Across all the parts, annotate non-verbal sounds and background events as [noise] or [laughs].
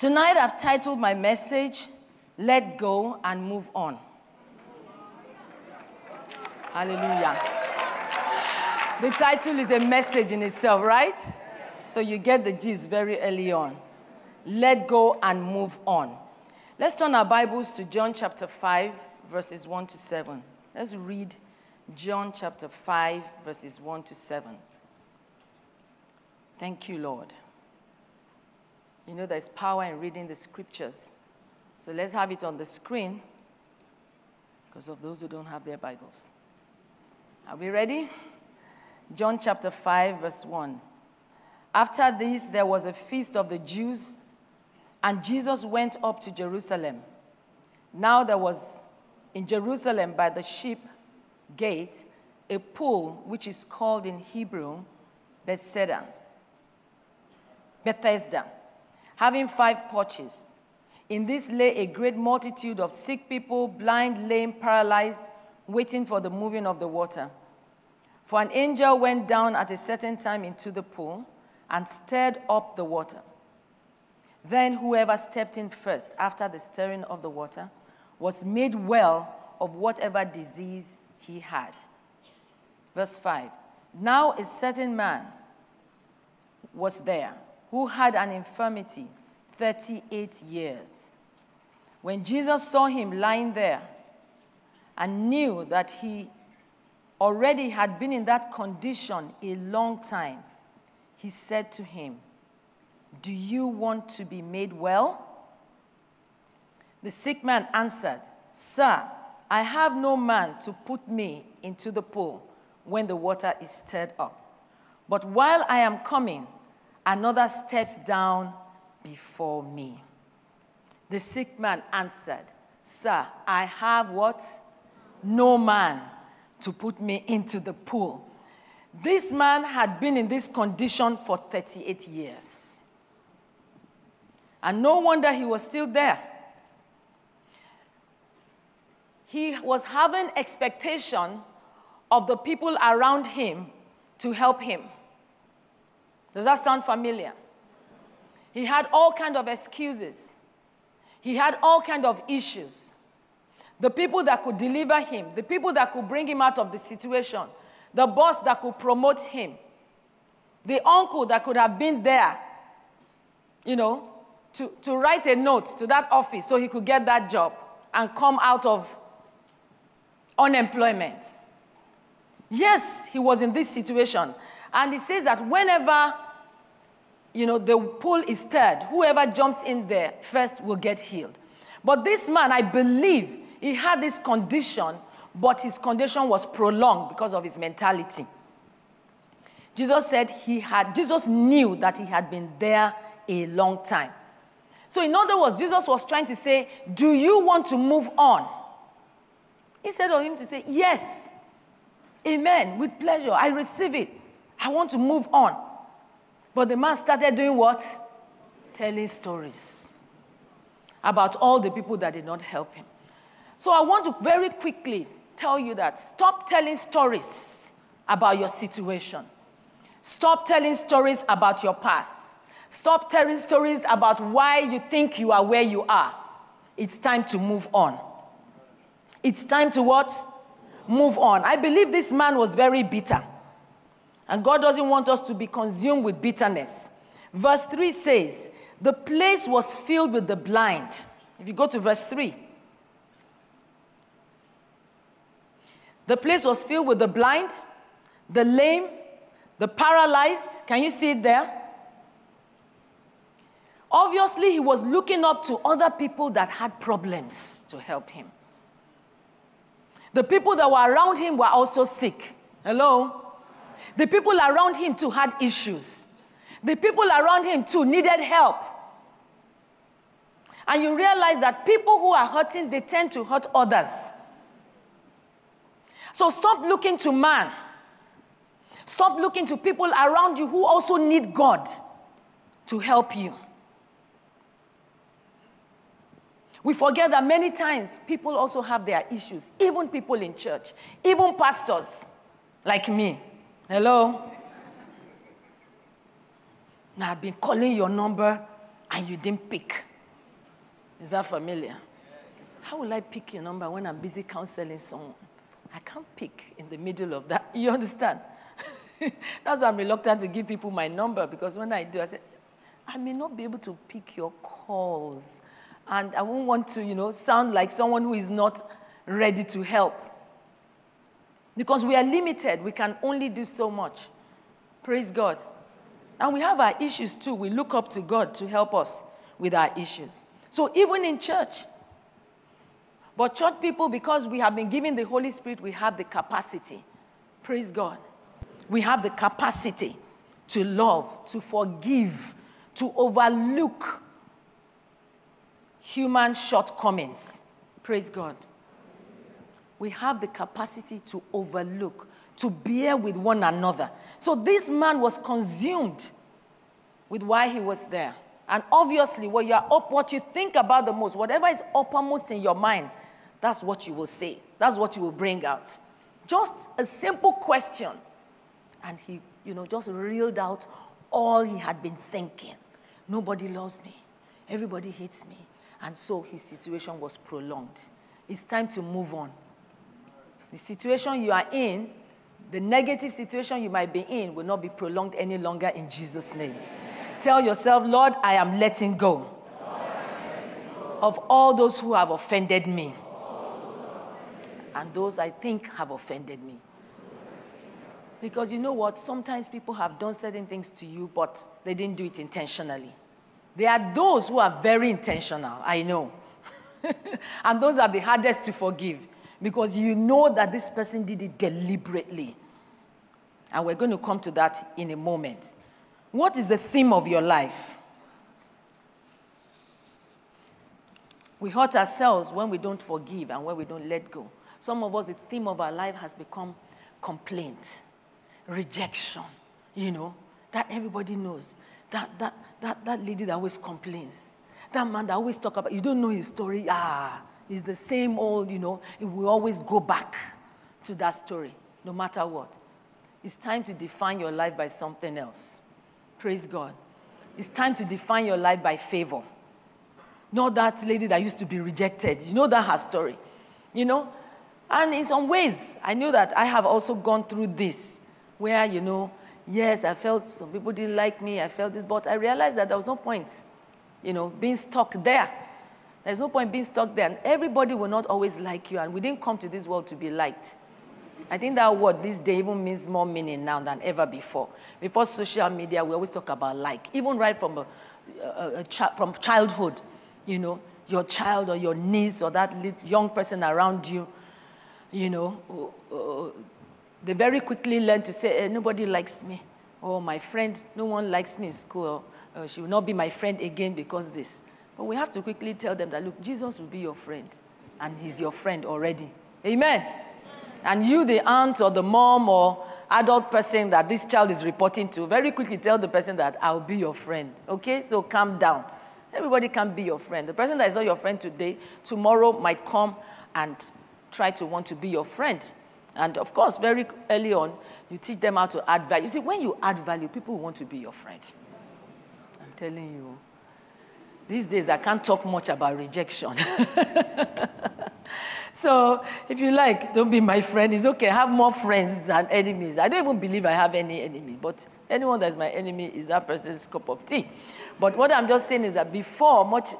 Tonight I've titled my message, Let Go and Move On. Hallelujah. The title is a message in itself, right? So you get the gist very early on. Let go and move on. Let's turn our Bibles to John chapter 5, verses 1 to 7. Let's read John chapter 5, verses 1 to 7. Thank you, Lord. You know, there's power in reading the scriptures. So let's have it on the screen because of those who don't have their Bibles. Are we ready? John chapter 5, verse 1. After this, there was a feast of the Jews, and Jesus went up to Jerusalem. Now there was in Jerusalem by the sheep gate a pool which is called in Hebrew Bethesda. Bethesda having five porches. In this lay a great multitude of sick people, blind, lame, paralyzed, waiting for the moving of the water. For an angel went down at a certain time into the pool and stirred up the water. Then whoever stepped in first after the stirring of the water was made well of whatever disease he had. Verse 5 Now a certain man was there who had an infirmity 38 years. When Jesus saw him lying there and knew that he already had been in that condition a long time, he said to him, Do you want to be made well? The sick man answered, Sir, I have no man to put me into the pool when the water is stirred up. But while I am coming, another steps down before me. The sick man answered, Sir, I have what? No man to put me into the pool. This man had been in this condition for 38 years. And no wonder he was still there. He was having expectation of the people around him to help him. Does that sound familiar? He had all kind of excuses. He had all kind of issues. The people that could deliver him, the people that could bring him out of the situation, the boss that could promote him, the uncle that could have been there, you know, to, to write a note to that office so he could get that job and come out of unemployment. Yes, he was in this situation. And it says that whenever, you know, the pool is stirred, whoever jumps in there first will get healed. But this man, I believe, he had this condition, but his condition was prolonged because of his mentality. Jesus said he had, Jesus knew that he had been there a long time. So, in other words, Jesus was trying to say, Do you want to move on? Instead of him to say, Yes, amen, with pleasure, I receive it. I want to move on. But the man started doing what? Telling stories about all the people that did not help him. So I want to very quickly tell you that stop telling stories about your situation. Stop telling stories about your past. Stop telling stories about why you think you are where you are. It's time to move on. It's time to what? Move on. I believe this man was very bitter. And God doesn't want us to be consumed with bitterness. Verse 3 says, The place was filled with the blind. If you go to verse 3, the place was filled with the blind, the lame, the paralyzed. Can you see it there? Obviously, he was looking up to other people that had problems to help him. The people that were around him were also sick. Hello? The people around him too had issues. The people around him too needed help. And you realize that people who are hurting, they tend to hurt others. So stop looking to man. Stop looking to people around you who also need God to help you. We forget that many times people also have their issues, even people in church, even pastors like me. Hello? Now, I've been calling your number and you didn't pick. Is that familiar? How will I pick your number when I'm busy counseling someone? I can't pick in the middle of that. You understand? [laughs] That's why I'm reluctant to give people my number because when I do, I say, I may not be able to pick your calls. And I won't want to, you know, sound like someone who is not ready to help. Because we are limited. We can only do so much. Praise God. And we have our issues too. We look up to God to help us with our issues. So even in church, but church people, because we have been given the Holy Spirit, we have the capacity. Praise God. We have the capacity to love, to forgive, to overlook human shortcomings. Praise God. We have the capacity to overlook, to bear with one another. So this man was consumed with why he was there. And obviously, what you are up, what you think about the most, whatever is uppermost in your mind, that's what you will say. That's what you will bring out. Just a simple question. And he, you know, just reeled out all he had been thinking. Nobody loves me. Everybody hates me. And so his situation was prolonged. It's time to move on. The situation you are in, the negative situation you might be in, will not be prolonged any longer in Jesus' name. Tell yourself, Lord, I am letting go of all those who have offended me and those I think have offended me. Because you know what? Sometimes people have done certain things to you, but they didn't do it intentionally. There are those who are very intentional, I know. [laughs] and those are the hardest to forgive because you know that this person did it deliberately. And we're going to come to that in a moment. What is the theme of your life? We hurt ourselves when we don't forgive and when we don't let go. Some of us, the theme of our life has become complaint, rejection, you know, that everybody knows. That, that, that, that lady that always complains, that man that always talk about, you don't know his story. Ah, it's the same old, you know, it will always go back to that story, no matter what. It's time to define your life by something else. Praise God. It's time to define your life by favor. Not that lady that used to be rejected. You know that her story. You know? And in some ways, I knew that I have also gone through this, where, you know, yes, I felt some people didn't like me, I felt this, but I realized that there was no point, you know, being stuck there. There's no point being stuck there. And everybody will not always like you, and we didn't come to this world to be liked. I think that word this day even means more meaning now than ever before. Before social media, we always talk about like, even right from, a, a, a ch- from childhood, you know, your child or your niece or that young person around you, you know, uh, uh, they very quickly learn to say, eh, nobody likes me. Or my friend, no one likes me in school. Or, she will not be my friend again because this. But we have to quickly tell them that, look, Jesus will be your friend. And he's your friend already. Amen. And you, the aunt or the mom or adult person that this child is reporting to, very quickly tell the person that I'll be your friend. Okay? So calm down. Everybody can be your friend. The person that is not your friend today, tomorrow might come and try to want to be your friend. And of course, very early on, you teach them how to add value. You see, when you add value, people want to be your friend. I'm telling you. These days, I can't talk much about rejection. [laughs] So if you like, don't be my friend. It's okay. I have more friends than enemies. I don't even believe I have any enemy. But anyone that's my enemy is that person's cup of tea. But what I'm just saying is that before, much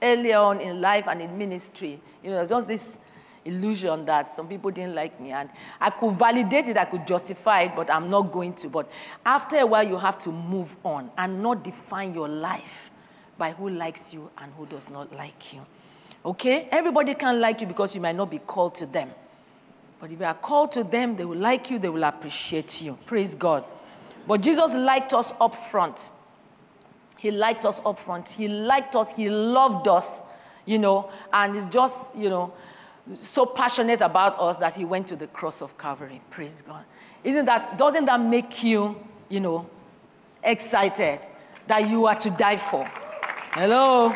earlier on in life and in ministry, you know, there's just this illusion that some people didn't like me. And I could validate it, I could justify it, but I'm not going to. But after a while, you have to move on and not define your life by who likes you and who does not like you. Okay? Everybody can like you because you might not be called to them. But if you are called to them, they will like you, they will appreciate you. Praise God. But Jesus liked us up front. He liked us up front. He liked us. He loved us, you know, and is just, you know, so passionate about us that he went to the cross of Calvary. Praise God. Isn't that, doesn't that make you, you know, excited that you are to die for? Hello?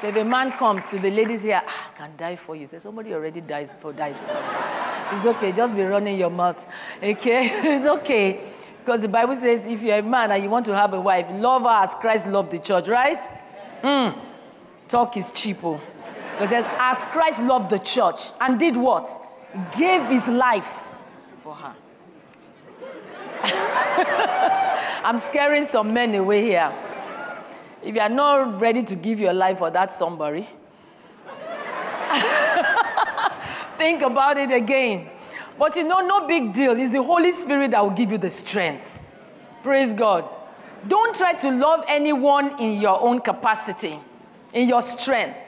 So if a man comes to the ladies here, ah, I can die for you. Say, somebody already dies for died for you. It's okay, just be running your mouth. Okay? [laughs] it's okay. Because the Bible says if you're a man and you want to have a wife, love her as Christ loved the church, right? Mm. Talk is cheapo. Because says, as Christ loved the church and did what? Gave his life for her. [laughs] I'm scaring some men away here. If you are not ready to give your life for that somebody, [laughs] think about it again. But you know, no big deal. It's the Holy Spirit that will give you the strength. Praise God. Don't try to love anyone in your own capacity, in your strength.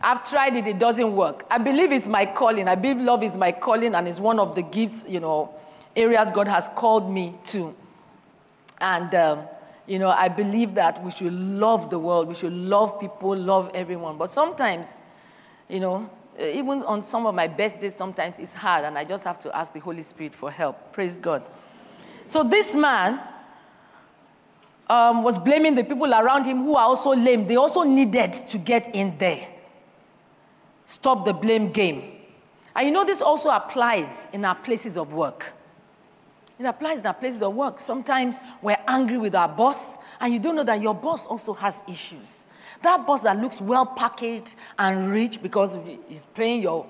I've tried it, it doesn't work. I believe it's my calling. I believe love is my calling and it's one of the gifts, you know, areas God has called me to. And, um, you know, I believe that we should love the world, we should love people, love everyone. But sometimes, you know, even on some of my best days, sometimes it's hard, and I just have to ask the Holy Spirit for help. Praise God. So this man um, was blaming the people around him who are also lame. They also needed to get in there. Stop the blame game. And you know, this also applies in our places of work. It applies in our places of work. Sometimes we're angry with our boss, and you don't know that your boss also has issues. That boss that looks well packaged and rich because he's paying your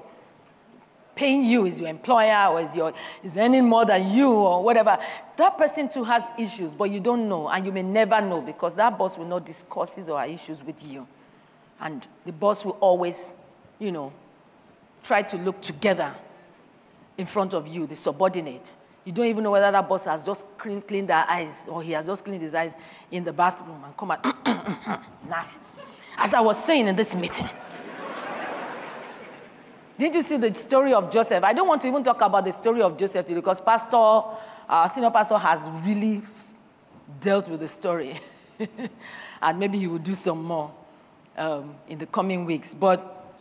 paying you is your employer or is your is earning more than you or whatever. That person too has issues, but you don't know, and you may never know because that boss will not discuss his or her issues with you. And the boss will always, you know, try to look together in front of you, the subordinate. You don't even know whether that boss has just cleaned, cleaned their eyes or he has just cleaned his eyes in the bathroom and come out. [coughs] now, as I was saying in this meeting, did you see the story of Joseph? I don't want to even talk about the story of Joseph today because Pastor, our uh, senior pastor, has really dealt with the story. [laughs] and maybe he will do some more um, in the coming weeks. But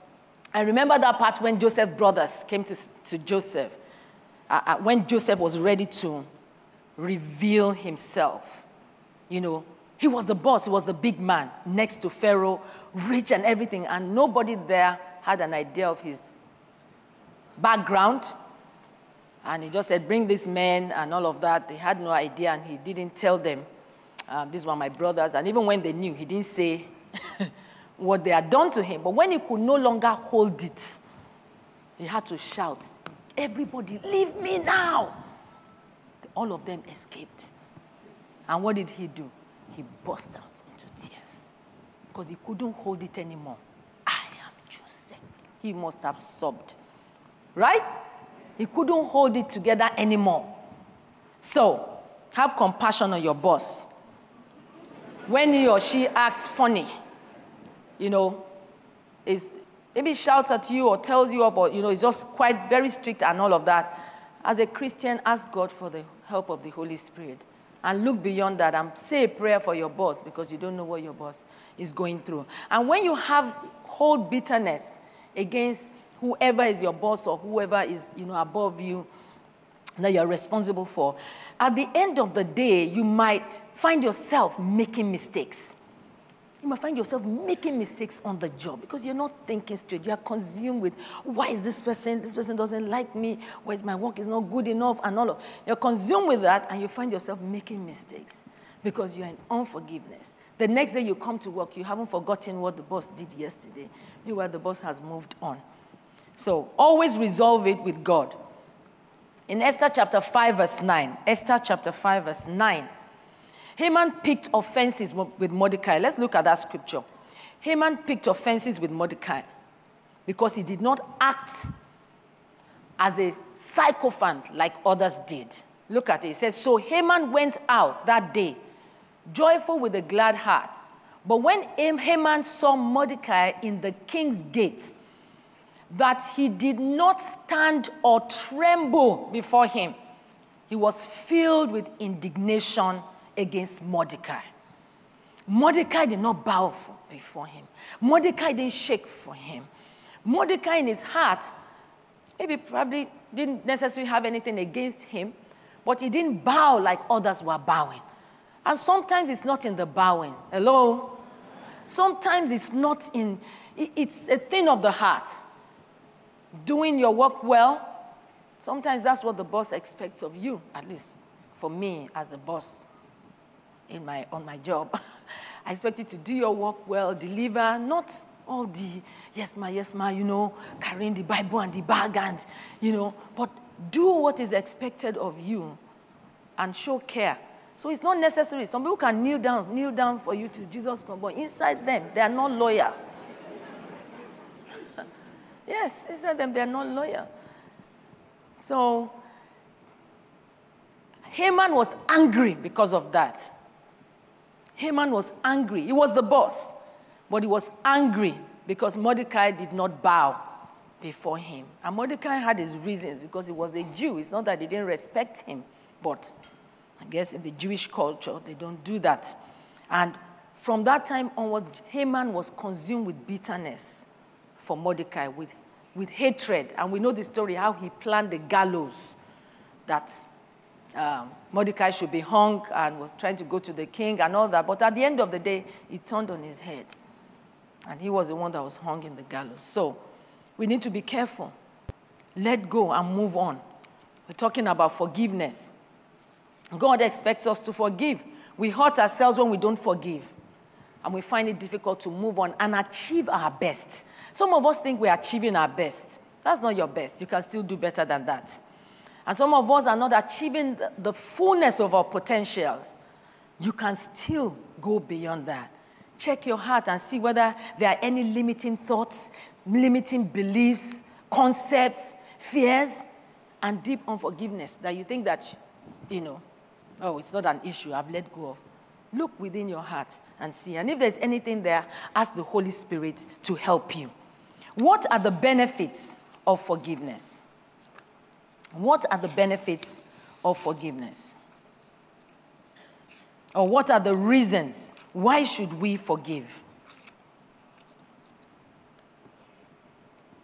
I remember that part when Joseph's brothers came to, to Joseph uh, uh, when Joseph was ready to reveal himself. You know, he was the boss, he was the big man next to Pharaoh, rich and everything, and nobody there had an idea of his background. And he just said, Bring this man and all of that. They had no idea, and he didn't tell them. Um, these were my brothers. And even when they knew, he didn't say [laughs] what they had done to him. But when he could no longer hold it, he had to shout, Everybody, leave me now. All of them escaped. And what did he do? He burst out into tears because he couldn't hold it anymore. I am Joseph. He must have sobbed. Right? He couldn't hold it together anymore. So, have compassion on your boss. When he or she acts funny, you know, is maybe shouts at you or tells you off or, you know, is just quite very strict and all of that. As a Christian, ask God for the help of the Holy Spirit. And look beyond that and say a prayer for your boss because you don't know what your boss is going through. And when you have hold bitterness against whoever is your boss or whoever is, you know, above you that you're responsible for, at the end of the day, you might find yourself making mistakes you might find yourself making mistakes on the job because you're not thinking straight. You are consumed with why is this person, this person doesn't like me, why is my work is not good enough, and all of you're consumed with that, and you find yourself making mistakes because you're in unforgiveness. The next day you come to work, you haven't forgotten what the boss did yesterday. Meanwhile, the boss has moved on. So always resolve it with God. In Esther chapter 5, verse 9, Esther chapter 5, verse 9. Haman picked offenses with Mordecai. Let's look at that scripture. Haman picked offenses with Mordecai because he did not act as a sycophant like others did. Look at it. It says, So Haman went out that day, joyful with a glad heart. But when Haman saw Mordecai in the king's gate, that he did not stand or tremble before him, he was filled with indignation against Mordecai. Mordecai did not bow before him. Mordecai didn't shake for him. Mordecai, in his heart, maybe probably didn't necessarily have anything against him, but he didn't bow like others were bowing. And sometimes it's not in the bowing. Hello? Sometimes it's not in, it's a thing of the heart. Doing your work well, sometimes that's what the boss expects of you, at least for me as a boss in my, on my job. [laughs] I expect you to do your work well, deliver, not all the yes, ma, yes, ma, you know, carrying the Bible and the bag and, you know, but do what is expected of you and show care. So it's not necessary. Some people can kneel down, kneel down for you to Jesus come, but inside them, they are not loyal. [laughs] yes, inside them, they are not loyal. So Haman was angry because of that. Haman was angry. He was the boss, but he was angry because Mordecai did not bow before him. And Mordecai had his reasons because he was a Jew. It's not that they didn't respect him, but I guess in the Jewish culture, they don't do that. And from that time onwards, Haman was consumed with bitterness for Mordecai, with, with hatred. And we know the story how he planned the gallows that um, Mordecai should be hung and was trying to go to the king and all that. But at the end of the day, he turned on his head. And he was the one that was hung in the gallows. So we need to be careful. Let go and move on. We're talking about forgiveness. God expects us to forgive. We hurt ourselves when we don't forgive. And we find it difficult to move on and achieve our best. Some of us think we're achieving our best. That's not your best. You can still do better than that. And some of us are not achieving the fullness of our potential. You can still go beyond that. Check your heart and see whether there are any limiting thoughts, limiting beliefs, concepts, fears, and deep unforgiveness that you think that, you know, oh, it's not an issue, I've let go of. Look within your heart and see. And if there's anything there, ask the Holy Spirit to help you. What are the benefits of forgiveness? What are the benefits of forgiveness? Or what are the reasons why should we forgive?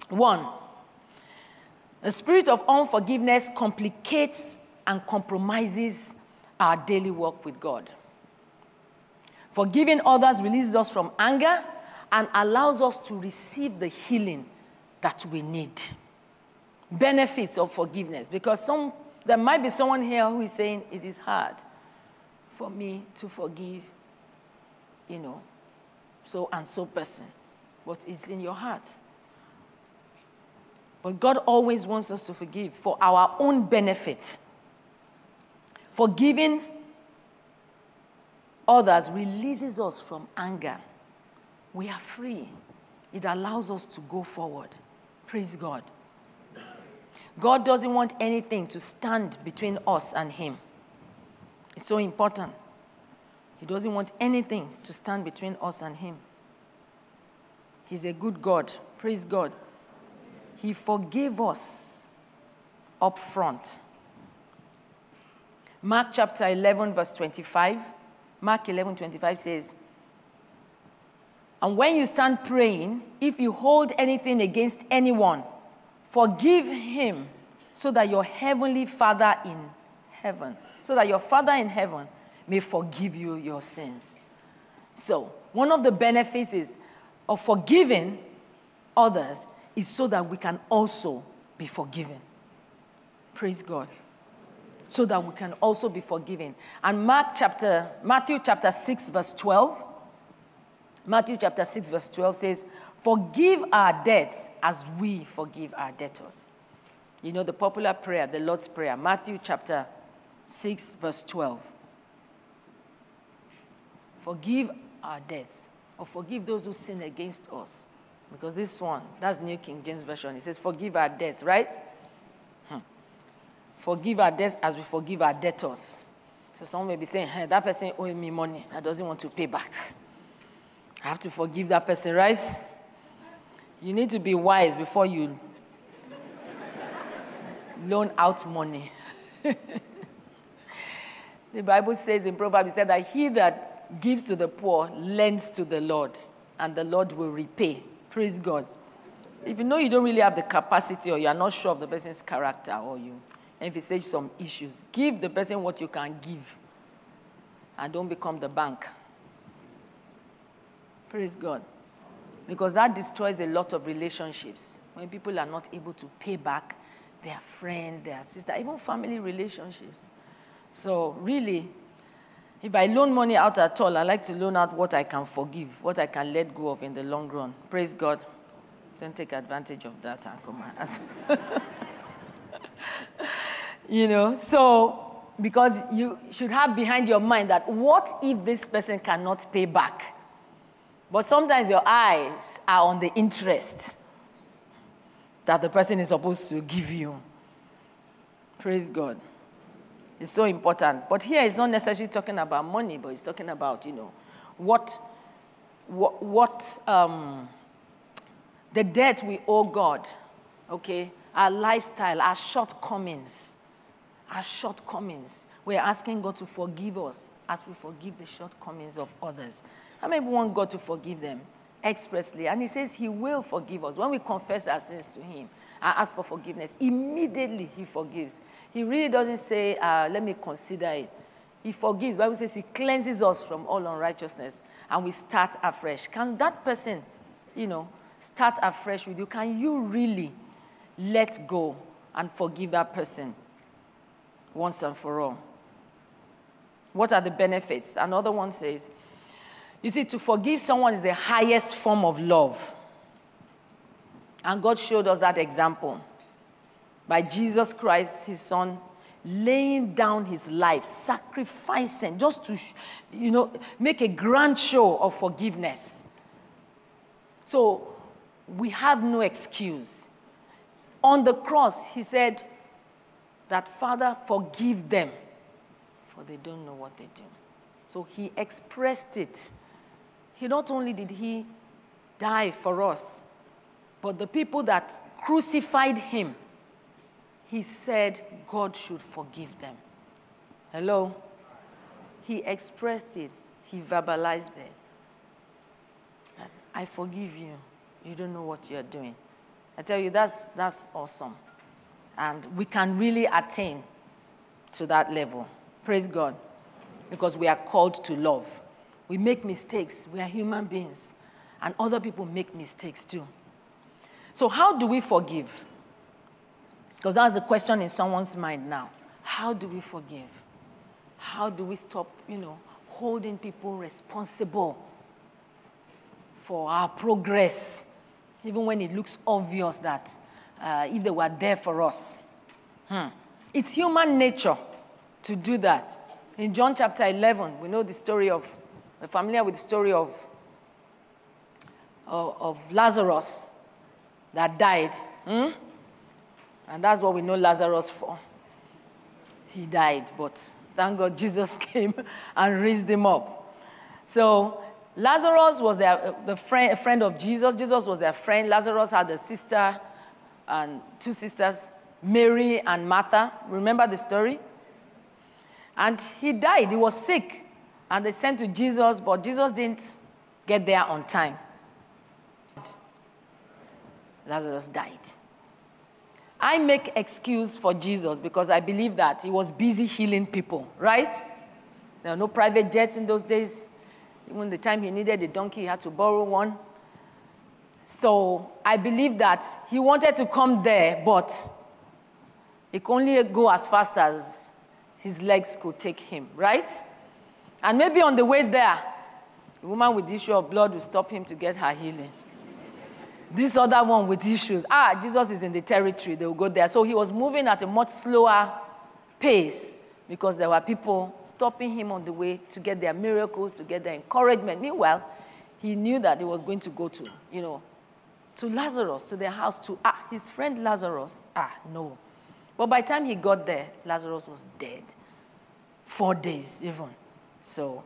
One, the spirit of unforgiveness complicates and compromises our daily work with God. Forgiving others releases us from anger and allows us to receive the healing that we need. Benefits of forgiveness, because some, there might be someone here who is saying it is hard for me to forgive, you know, so and so person, but it's in your heart. But God always wants us to forgive for our own benefit. Forgiving others releases us from anger. We are free. It allows us to go forward. Praise God. God doesn't want anything to stand between us and Him. It's so important. He doesn't want anything to stand between us and Him. He's a good God. Praise God. He forgave us up front. Mark chapter 11, verse 25. Mark 11, 25 says, And when you stand praying, if you hold anything against anyone, forgive him so that your heavenly Father in heaven, so that your Father in heaven may forgive you your sins. So, one of the benefits of forgiving others is so that we can also be forgiven. Praise God. So that we can also be forgiven. And Mark chapter, Matthew chapter 6, verse 12. Matthew chapter 6, verse 12 says, Forgive our debts as we forgive our debtors. You know the popular prayer, the Lord's Prayer, Matthew chapter 6, verse 12. Forgive our debts, or forgive those who sin against us because this one, that's New King James Version. It says, Forgive our debts, right? Hmm. Forgive our debts as we forgive our debtors. So someone may be saying, hey, that person owing me money. That doesn't want to pay back. I have to forgive that person, right? You need to be wise before you loan out money. [laughs] the Bible says in Proverbs, it said that he that gives to the poor lends to the Lord, and the Lord will repay. Praise God. If you know you don't really have the capacity or you are not sure of the person's character or you envisage some issues, give the person what you can give and don't become the bank. Praise God. Because that destroys a lot of relationships. When people are not able to pay back their friend, their sister, even family relationships. So, really, If I loan money out at all, I like to loan out what I can forgive, what I can let go of in the long run. Praise God. Don't take advantage of that, Uncle [laughs] you know, so because you should have behind your mind that what if this person cannot pay back? But sometimes your eyes are on the interest that the person is supposed to give you. Praise God. It's so important. But here it's not necessarily talking about money, but it's talking about, you know, what, what, what um, the debt we owe God, okay, our lifestyle, our shortcomings, our shortcomings. We're asking God to forgive us as we forgive the shortcomings of others. How many want God to forgive them expressly? And He says He will forgive us. When we confess our sins to Him and ask for forgiveness, immediately He forgives. He really doesn't say, uh, let me consider it. He forgives. Bible says He cleanses us from all unrighteousness and we start afresh. Can that person, you know, start afresh with you? Can you really let go and forgive that person once and for all? What are the benefits? Another one says, you see, to forgive someone is the highest form of love. And God showed us that example by Jesus Christ, his son, laying down his life, sacrificing just to, you know, make a grand show of forgiveness. So we have no excuse. On the cross, he said that, Father, forgive them, for they don't know what they do. So he expressed it he not only did he die for us, but the people that crucified him, he said God should forgive them. Hello? He expressed it, he verbalized it. That I forgive you. You don't know what you're doing. I tell you, that's, that's awesome. And we can really attain to that level. Praise God. Because we are called to love. We make mistakes. We are human beings. And other people make mistakes too. So, how do we forgive? Because that's a question in someone's mind now. How do we forgive? How do we stop, you know, holding people responsible for our progress, even when it looks obvious that uh, if they were there for us? Hmm. It's human nature to do that. In John chapter 11, we know the story of we're familiar with the story of, of, of Lazarus that died. Hmm? And that's what we know Lazarus for. He died, but thank God Jesus [laughs] came and raised him up. So Lazarus was their, the friend, friend of Jesus. Jesus was their friend. Lazarus had a sister and two sisters, Mary and Martha. Remember the story? And he died. He was sick. And they sent to Jesus, but Jesus didn't get there on time. Lazarus died. I make excuse for Jesus because I believe that he was busy healing people, right? There were no private jets in those days. Even the time he needed a donkey, he had to borrow one. So I believe that he wanted to come there, but he could only go as fast as his legs could take him, right? And maybe on the way there, the woman with the issue of blood will stop him to get her healing. This other one with issues, ah, Jesus is in the territory, they will go there. So he was moving at a much slower pace because there were people stopping him on the way to get their miracles, to get their encouragement. Meanwhile, he knew that he was going to go to, you know, to Lazarus, to their house, to ah, his friend Lazarus. Ah, no. But by the time he got there, Lazarus was dead. Four days, even. So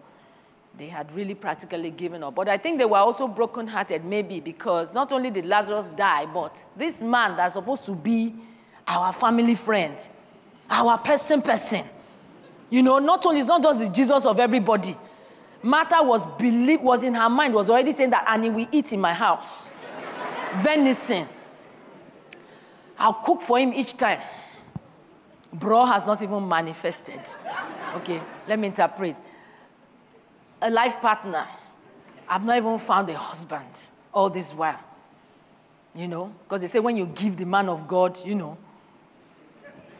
they had really practically given up. But I think they were also brokenhearted, maybe, because not only did Lazarus die, but this man that's supposed to be our family friend, our person person, you know, not only, it's not just the Jesus of everybody. Martha was believe was in her mind, was already saying that Annie will eat in my house. Venison. I'll cook for him each time. Bro has not even manifested. Okay, let me interpret a life partner. I've not even found a husband all this while. You know, because they say when you give the man of God, you know,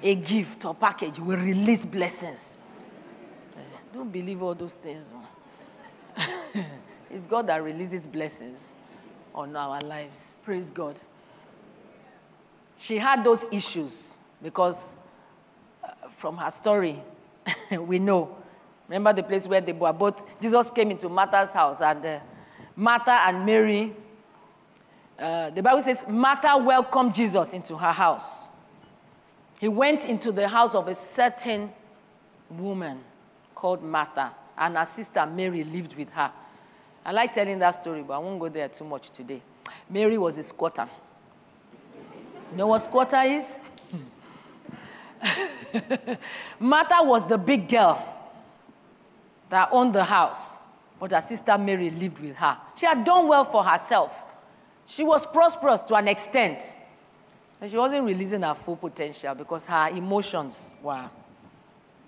a gift or package, will release blessings. Don't believe all those things. [laughs] it's God that releases blessings on our lives. Praise God. She had those issues because uh, from her story, [laughs] we know. Remember the place where they were both, Jesus came into Martha's house, and uh, Martha and Mary, uh, the Bible says, Martha welcomed Jesus into her house. He went into the house of a certain woman called Martha, and her sister Mary lived with her. I like telling that story, but I won't go there too much today. Mary was a squatter. You know what squatter is? [laughs] Martha was the big girl that owned the house, but her sister Mary lived with her. She had done well for herself. She was prosperous to an extent. And she wasn't releasing her full potential because her emotions were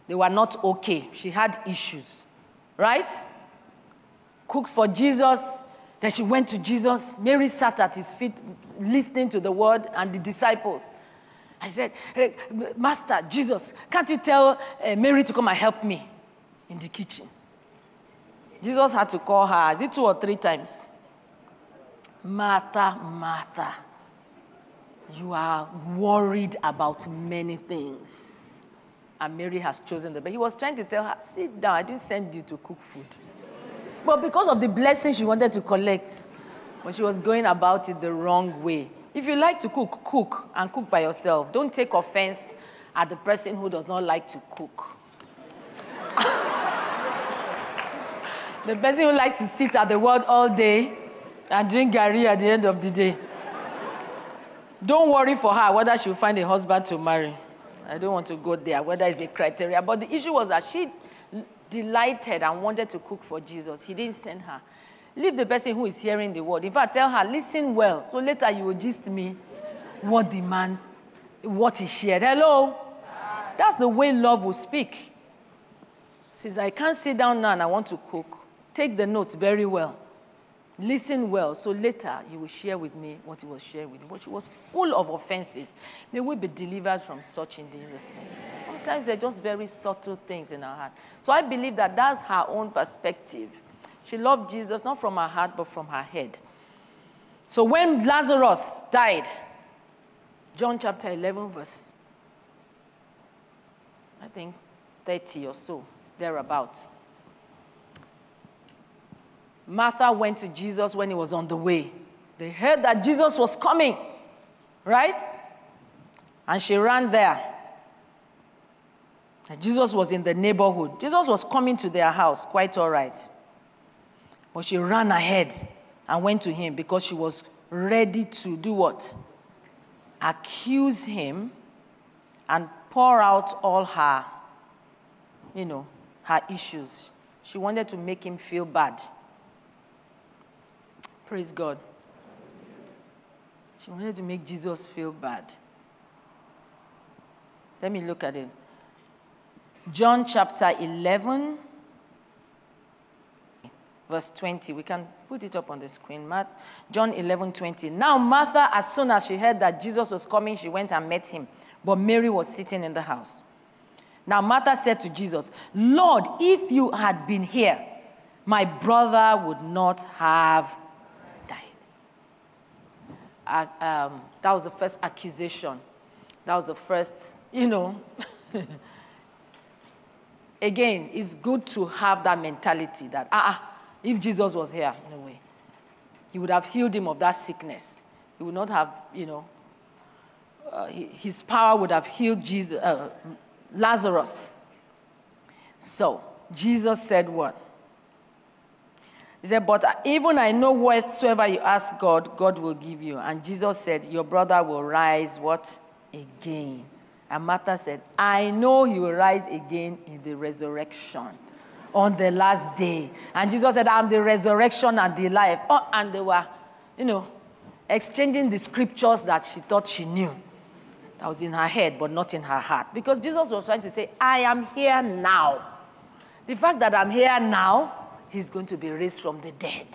they were not okay. She had issues. Right? Cooked for Jesus. Then she went to Jesus. Mary sat at his feet listening to the word and the disciples. I said, hey, Master, Jesus, can't you tell uh, Mary to come and help me in the kitchen? Jesus had to call her, is it two or three times? Martha, Martha, you are worried about many things. And Mary has chosen the best. He was trying to tell her, sit down, I didn't send you to cook food. But because of the blessing she wanted to collect, but she was going about it the wrong way. If you like to cook, cook and cook by yourself. Don't take offense at the person who does not like to cook. [laughs] the person who likes to sit at the word all day and drink garri at the end of the day. Don't worry for her whether she'll find a husband to marry. I don't want to go there, whether it's a criteria. But the issue was that she delighted and wanted to cook for Jesus. He didn't send her. Leave the person who is hearing the word. In fact, tell her, listen well. So later you will gist me what the man, what he shared. Hello? That's the way love will speak. Says, I can't sit down now and I want to cook. Take the notes very well. Listen well, so later you will share with me what he was sharing with me. But she was full of offenses. May we be delivered from such in Jesus' name. Sometimes they're just very subtle things in our heart. So I believe that that's her own perspective. She loved Jesus not from her heart, but from her head. So when Lazarus died, John chapter 11, verse, I think 30 or so, thereabout. Martha went to Jesus when he was on the way. They heard that Jesus was coming, right? And she ran there. And Jesus was in the neighborhood. Jesus was coming to their house, quite all right. But she ran ahead and went to him because she was ready to do what? Accuse him and pour out all her, you know, her issues. She wanted to make him feel bad. Praise God. She wanted to make Jesus feel bad. Let me look at it. John chapter 11, verse 20. We can put it up on the screen. John 11, 20. Now, Martha, as soon as she heard that Jesus was coming, she went and met him. But Mary was sitting in the house. Now, Martha said to Jesus, Lord, if you had been here, my brother would not have. Um, that was the first accusation. That was the first, you know. [laughs] Again, it's good to have that mentality that, ah, uh-uh, if Jesus was here, a way, he would have healed him of that sickness. He would not have, you know, uh, his power would have healed Jesus, uh, Lazarus. So, Jesus said what? He said, But even I know whatsoever you ask God, God will give you. And Jesus said, Your brother will rise what? Again. And Martha said, I know he will rise again in the resurrection on the last day. And Jesus said, I'm the resurrection and the life. Oh, and they were, you know, exchanging the scriptures that she thought she knew. That was in her head, but not in her heart. Because Jesus was trying to say, I am here now. The fact that I'm here now, he's going to be raised from the dead.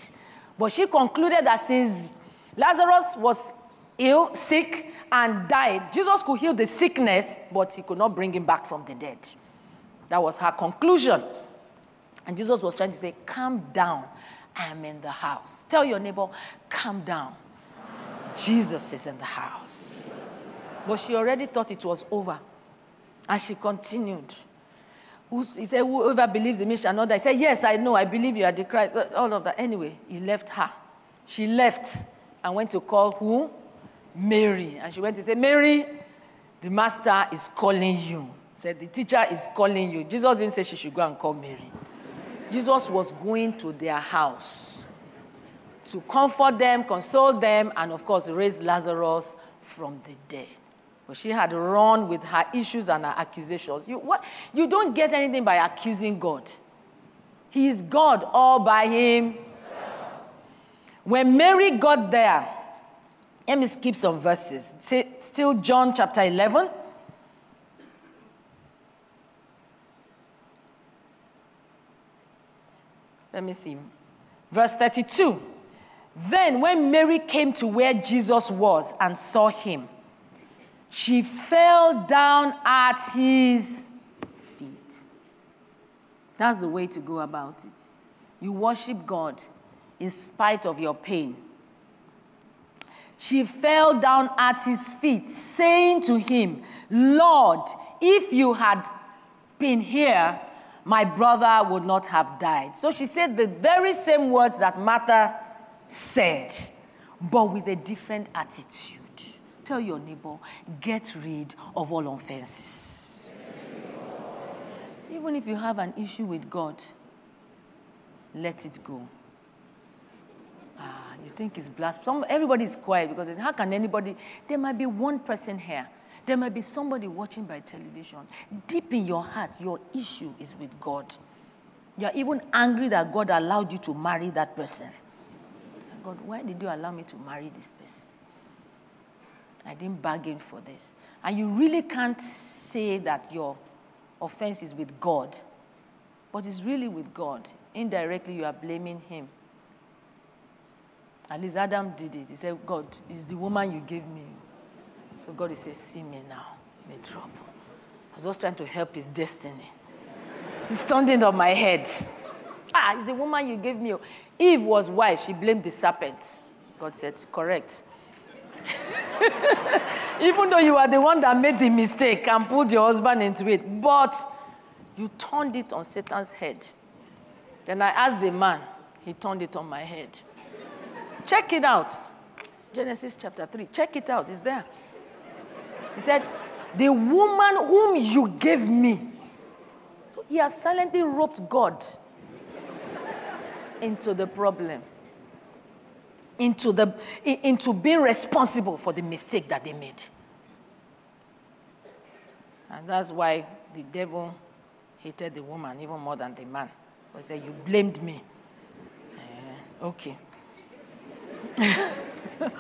But she concluded that since Lazarus was ill, sick, and died, Jesus could heal the sickness, but he could not bring him back from the dead. That was her conclusion. And Jesus was trying to say, Calm down. I am in the house. Tell your neighbor, Calm down. Jesus is in the house. But she already thought it was over. And she continued. He said, Whoever believes in me shall not die. He said, Yes, I know. I believe you are the Christ. All of that. Anyway, he left her. She left and went to call who? Mary. And she went to say, Mary, the master is calling you. Said, The teacher is calling you. Jesus didn't say she should go and call Mary. Jesus was going to their house to comfort them, console them, and of course, raise Lazarus from the dead. But she had run with her issues and her accusations. You, what, you don't get anything by accusing God. He is God all by himself. When Mary got there, let me skip some verses. Still, John chapter 11. Let me see. Verse 32. Then, when Mary came to where Jesus was and saw him, she fell down at his feet. That's the way to go about it. You worship God in spite of your pain. She fell down at his feet, saying to him, Lord, if you had been here, my brother would not have died. So she said the very same words that Martha said, but with a different attitude. Tell your neighbor, get rid of all offenses. Even if you have an issue with God, let it go. Ah, you think it's blasphemy. Everybody is quiet because how can anybody? There might be one person here there might be somebody watching by television. Deep in your heart, your issue is with God. You're even angry that God allowed you to marry that person. God, why did you allow me to marry this person? I didn't bargain for this. And you really can't say that your offense is with God, but it's really with God. Indirectly, you are blaming Him. At least Adam did it. He said, God, is the woman you gave me. So God saying, See me now, in trouble. I was just trying to help his destiny. He's it on my head. Ah, it's the woman you gave me. Eve was wise. She blamed the serpent. God said, Correct. [laughs] Even though you are the one that made the mistake and put your husband into it, but you turned it on Satan's head. Then I asked the man, he turned it on my head. Check it out. Genesis chapter 3. Check it out. It's there. He said, The woman whom you gave me. So he has silently roped God into the problem, into, the, into being responsible for the mistake that they made. And that's why the devil hated the woman even more than the man. He said, You blamed me. Uh, okay. [laughs]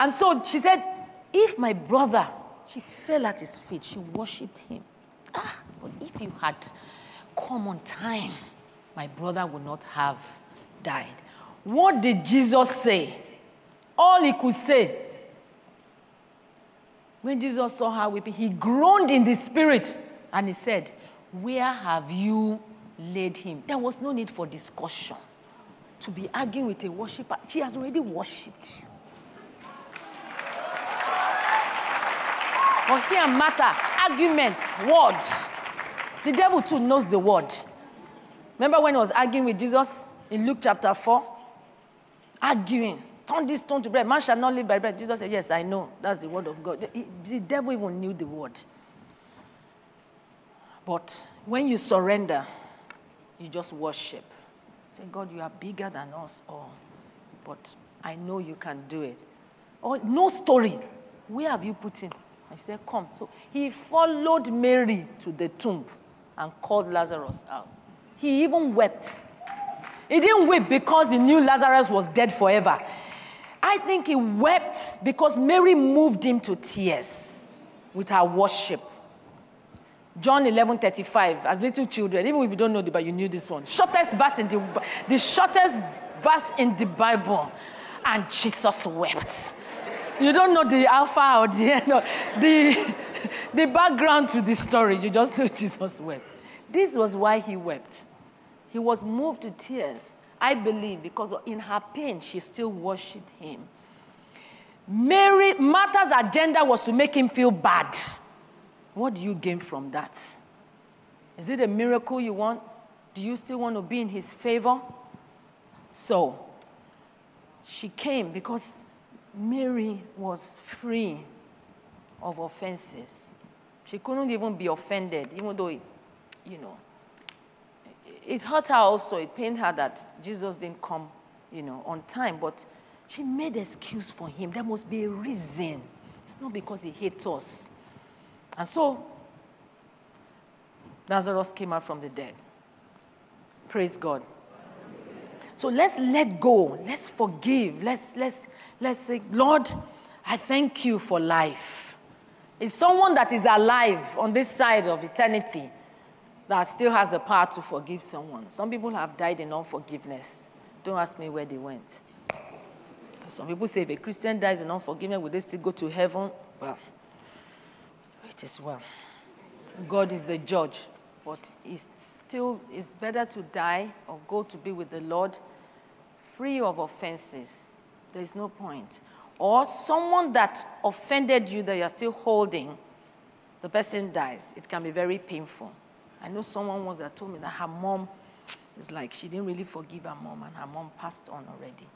and so she said, If my brother she fell at his feet. She worshipped him. Ah, but if you had come on time, my brother would not have died. What did Jesus say? All he could say. When Jesus saw her weeping, he groaned in the spirit and he said, Where have you laid him? There was no need for discussion. To be arguing with a worshiper, she has already worshipped. But here matter, arguments, words. The devil too knows the word. Remember when he was arguing with Jesus in Luke chapter 4? Arguing. Turn this stone to bread. Man shall not live by bread. Jesus said, Yes, I know. That's the word of God. The, devil even knew the word. But when you surrender, you just worship. Say, God, you are bigger than us all. But I know you can do it. Or no story. Where have you put him? I said, Come. So he followed Mary to the tomb and called Lazarus out. He even wept. He didn't weep because he knew Lazarus was dead forever. I think he wept because Mary moved him to tears with her worship. John 11 35, as little children, even if you don't know the Bible, you knew this one. Shortest verse in the, the shortest verse in the Bible. And Jesus wept. You don't know the alpha or the end, [laughs] no, the, the background to the story. You just know [laughs] Jesus wept. This was why he wept. He was moved to tears. I believe because in her pain, she still worshiped him. Mary, Martha's agenda was to make him feel bad. What do you gain from that? Is it a miracle you want? Do you still want to be in his favor? So, she came because Mary was free of offenses. She couldn't even be offended, even though it, you know, it hurt her also. It pained her that Jesus didn't come, you know, on time. But she made excuse for him. There must be a reason. It's not because he hates us. And so Lazarus came out from the dead. Praise God. So let's let go. Let's forgive. Let's let's let's say, Lord, I thank you for life. It's someone that is alive on this side of eternity that still has the power to forgive someone. Some people have died in unforgiveness. Don't ask me where they went. Some people say if a Christian dies in unforgiveness, will they still go to heaven? Well, it is well. God is the judge, but it's still it's better to die or go to be with the Lord free of offenses. There is no point. Or someone that offended you that you're still holding, the person dies. It can be very painful. I know someone once that told me that her mom is like she didn't really forgive her mom and her mom passed on already.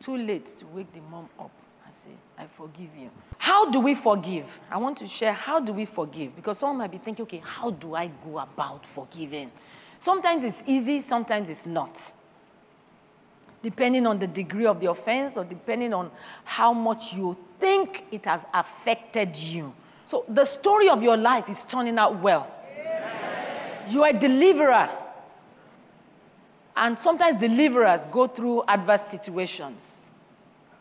Too late to wake the mom up and say, I forgive you. How do we forgive? I want to share how do we forgive? Because someone might be thinking, okay, how do I go about forgiving? Sometimes it's easy, sometimes it's not. Depending on the degree of the offense or depending on how much you think it has affected you. So the story of your life is turning out well. You are a deliverer. And sometimes deliverers go through adverse situations.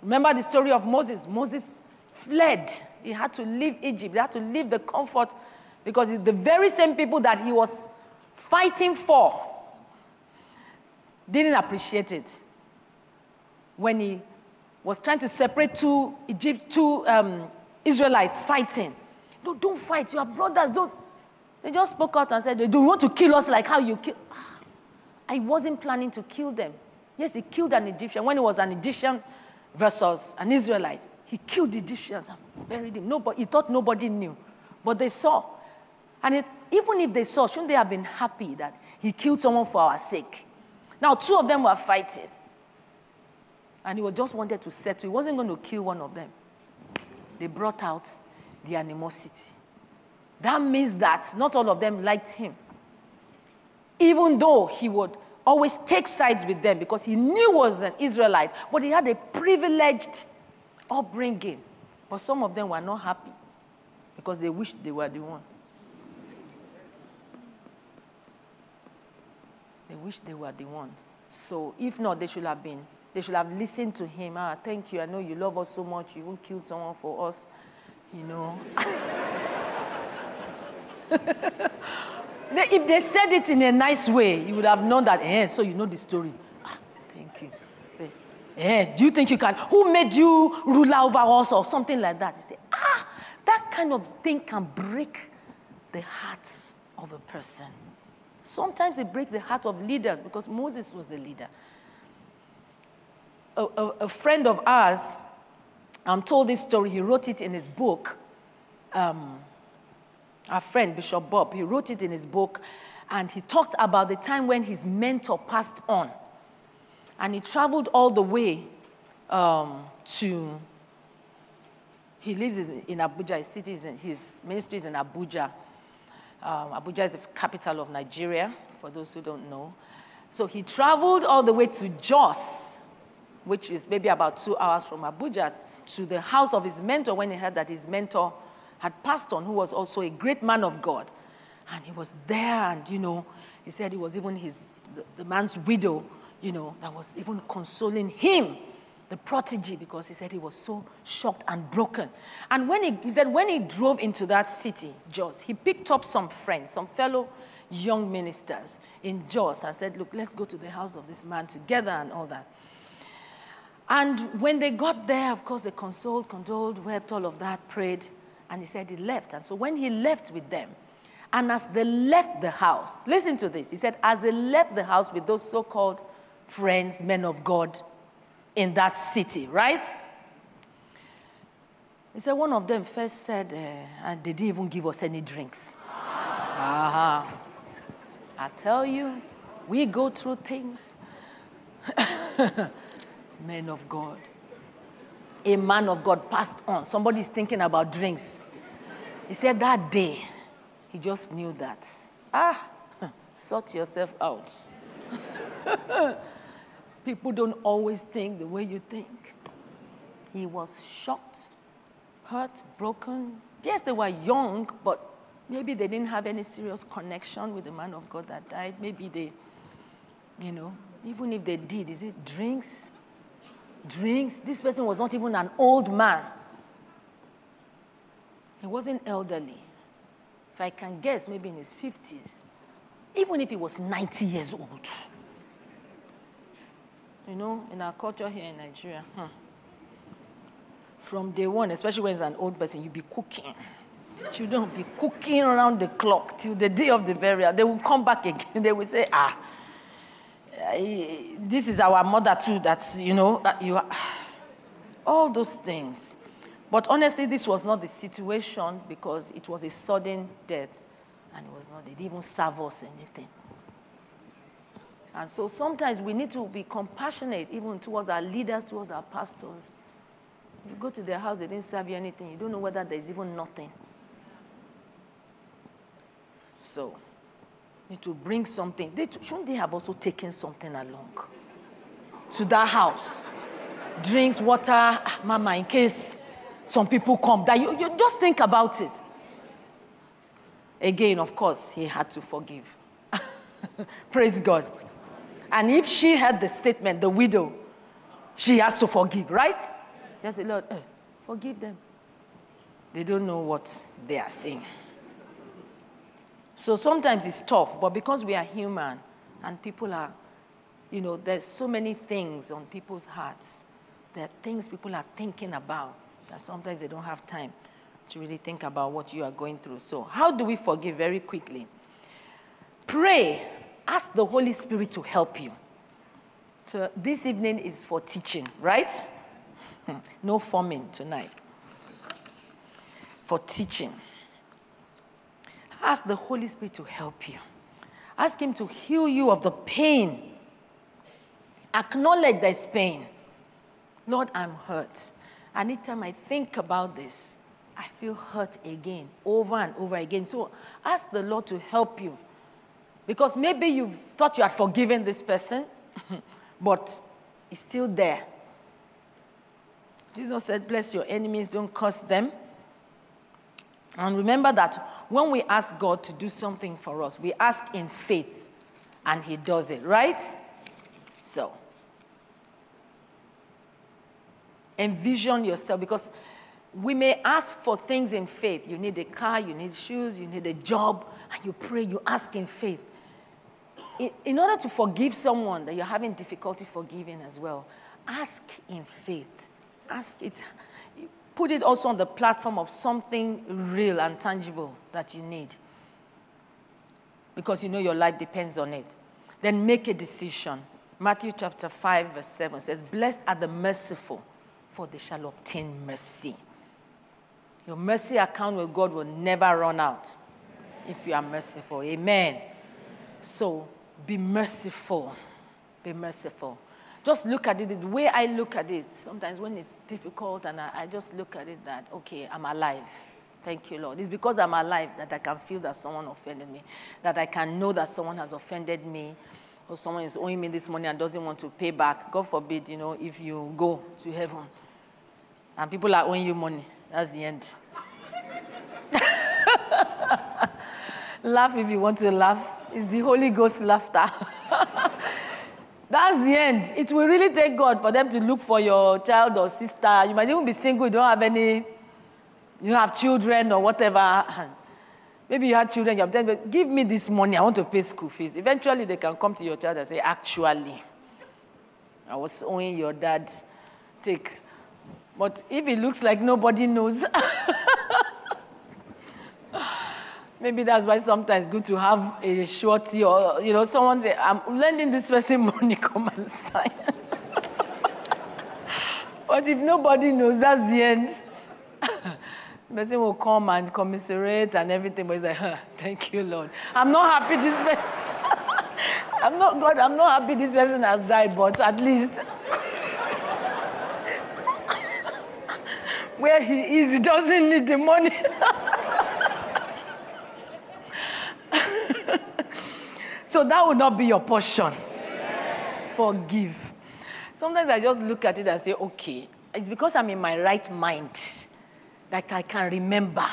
Remember the story of Moses? Moses fled. He had to leave Egypt. He had to leave the comfort because the very same people that he was fighting for didn't appreciate it. When he was trying to separate two Egypt, two um, Israelites fighting. No, don't fight. You are brothers. Don't. They just spoke out and said, Do you want to kill us like how you kill? I wasn't planning to kill them. Yes, he killed an Egyptian. When he was an Egyptian versus an Israelite, he killed the Egyptians and buried him. Nobody, he thought nobody knew. But they saw. And it, even if they saw, shouldn't they have been happy that he killed someone for our sake? Now, two of them were fighting. And he was just wanted to settle. He wasn't going to kill one of them. They brought out the animosity. That means that not all of them liked him. Even though he would always take sides with them because he knew he was an Israelite, but he had a privileged upbringing. But some of them were not happy because they wished they were the one. They wished they were the one. So if not, they should have been. They should have listened to him. Ah, thank you. I know you love us so much. You even killed someone for us. You know. [laughs] [laughs] if they said it in a nice way, you would have known that, eh, so you know the story. Ah, thank you. Say, eh, do you think you can? Who made you ruler over us or something like that? You say, ah, that kind of thing can break the hearts of a person. Sometimes it breaks the heart of leaders because Moses was the leader. A, a, a friend of ours um, told this story. He wrote it in his book. Um, our friend, Bishop Bob, he wrote it in his book, and he talked about the time when his mentor passed on. And he traveled all the way um, to, he lives in, Abuja, his, city in, his ministry is in Abuja. Um, Abuja is the capital of Nigeria, for those who don't know. So he traveled all the way to Jos, which is maybe about two hours from Abuja, to the house of his mentor when he heard that his mentor had passed on, who was also a great man of God. And he was there, and, you know, he said it was even his, the, the man's widow, you know, that was even consoling him, the prodigy, because he said he was so shocked and broken. And when he, he said when he drove into that city, Jos, he picked up some friends, some fellow young ministers in Jos and said, look, let's go to the house of this man together and all that. And when they got there, of course, they consoled, condoled, wept, all of that, prayed. And he said he left. And so when he left with them, And as they left the house, listen to this. He said, as they left the house with those so called friends, men of God in that city, right? He said, one of them first said, uh, and they didn't even give us any drinks. uh-huh. I tell you, we go through things. [laughs] Men of God. A man of God passed on. Somebody's thinking about drinks. He said that day, he just knew that. Ah, sort yourself out. [laughs] People don't always think the way you think. He was shocked, hurt, broken. Yes, they were young, but maybe they didn't have any serious connection with the man of God that died. Maybe they, you know, even if they did, is it drinks? Drinks? This person was not even an old man. He wasn't elderly. If I can guess, maybe in his 50s. Even if he was 90 years old. You know, in our culture here in Nigeria, huh? from day one, especially when it's an old person, you be cooking. The children will be cooking around the clock till the day of the burial. They will come back [laughs] again. They will say, ah, this is our mother too, that's, you know, that you are. [sighs] All those things. But honestly, this was not the situation because it was a sudden death. And it was not, they didn't even serve us anything. And so sometimes we need to be compassionate even towards our leaders, towards our pastors. You go to their house, they didn't serve you anything. You don't know whether there's even nothing. So, to bring something. They, shouldn't they have also taken something along to that house? Drinks, water, ah, mama, in case some people come. That you, you just think about it. Again, of course, he had to forgive. [laughs] Praise God. And if she had the statement, the widow, she has to forgive, right? Just say, Lord, eh, forgive them. They don't know what they are saying. So sometimes it's tough, but because we are human and people are, you know, there's so many things on people's hearts. There are things people are thinking about that sometimes they don't have time to really think about what you are going through. So, how do we forgive very quickly? Pray, ask the Holy Spirit to help you. So, this evening is for teaching, right? [laughs] no forming tonight. For teaching. Ask the Holy Spirit to help you. Ask Him to heal you of the pain. Acknowledge there's pain. Lord, I'm hurt. Anytime I think about this, I feel hurt again, over and over again. So ask the Lord to help you. Because maybe you've thought you had forgiven this person, [laughs] but it's still there. Jesus said, Bless your enemies, don't curse them. And remember that when we ask God to do something for us, we ask in faith and He does it, right? So, envision yourself because we may ask for things in faith. You need a car, you need shoes, you need a job, and you pray, you ask in faith. In, order to forgive someone that you're having difficulty forgiving as well, ask in faith. Ask it Put it also on the platform of something real and tangible that you need. Because you know your life depends on it. Then make a decision. Matthew chapter 5, verse 7 says, Blessed are the merciful, for they shall obtain mercy. Your mercy account with God will never run out if you are merciful. Amen. So be merciful. Be merciful just look at it the way I look at it. Sometimes when it's difficult, and I, I, just look at it that, okay, I'm alive. Thank you, Lord. It's because I'm alive that I can feel that someone offended me, that I can know that someone has offended me, or someone is owing me this money and doesn't want to pay back. God forbid, you know, if you go to heaven and people are owing you money, that's the end. [laughs] laugh if you want to laugh. It's the Holy Ghost laughter. [laughs] That's the end. It will really take God for them to look for your child or sister. You might even be single, you don't have any, you don't have children or whatever. [laughs] Maybe you have children, you're telling give me this money, I want to pay school fees. Eventually, they can come to your child and say, actually, I was owing your dad, take. But if it looks like nobody knows, [laughs] Maybe that's why sometimes good to have a shorty or, you know, someone say, I'm lending this person [laughs] money, come and sign. [laughs] but if nobody knows, that's the end. the [laughs] person will come and commiserate and everything, but he's like, huh, thank you, Lord. I'm not happy this person, I'm not, God, I'm not happy this person has died, but at least where he is, he doesn't need the money. So that would not be your portion. Forgive. Sometimes I just look at it and say, okay, it's because I'm in my right mind that I can remember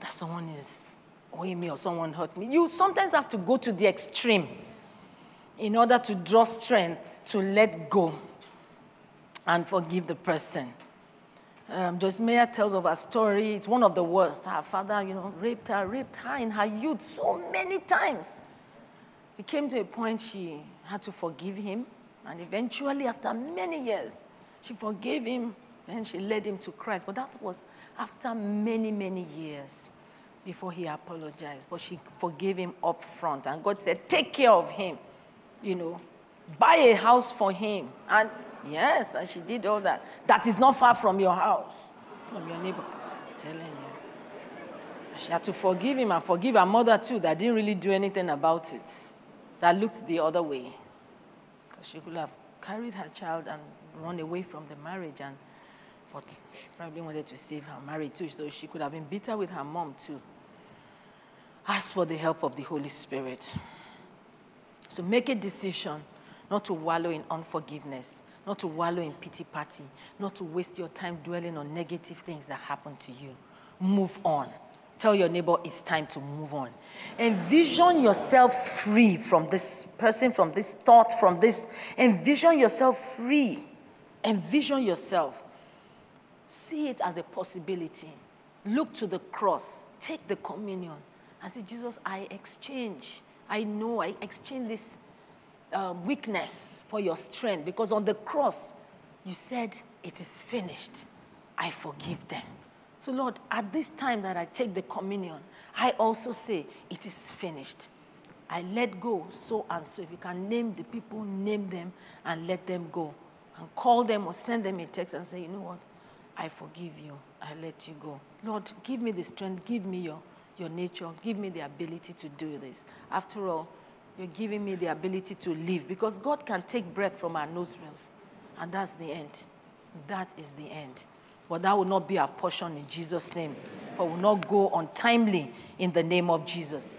that someone is owing me or someone hurt me. You sometimes have to go to the extreme in order to draw strength to let go and forgive the person. Um, tells of her story. It's one of the worst. Her father, you know, raped her, raped her in her youth so many times. It came to a point she had to forgive him. And eventually, after many years, she forgave him and she led him to Christ. But that was after many, many years before he apologized. But she forgave him up front. And God said, Take care of him. You know, buy a house for him. And Yes, and she did all that. That is not far from your house, from your neighbor. I'm telling you. She had to forgive him and forgive her mother too, that didn't really do anything about it, that looked the other way. Because she could have carried her child and run away from the marriage, and but she probably wanted to save her marriage too, so she could have been bitter with her mom too. Ask for the help of the Holy Spirit. So make a decision not to wallow in unforgiveness not to wallow in pity party, not to waste your time dwelling on negative things that happened to you. Move on. Tell your neighbor it's time to move on. Envision yourself free from this person, from this thought, from this. Envision yourself free. Envision yourself. See it as a possibility. Look to the cross. Take the communion. And say, Jesus, I exchange. I know I exchange this uh, weakness for your strength because on the cross you said it is finished i forgive them so lord at this time that i take the communion i also say it is finished. I let go so and so. If you can name the people name them and let them go. And call them or send them a text and say you know what? I forgive you. I let you go. Lord give me the strength. Give me your your nature. Give me the ability to do this. After all you're giving me the ability to live because God can take breath from our nostrils. And that's the end. That is the end. But that will not be our portion in Jesus' name. For we will not go untimely in the name of Jesus.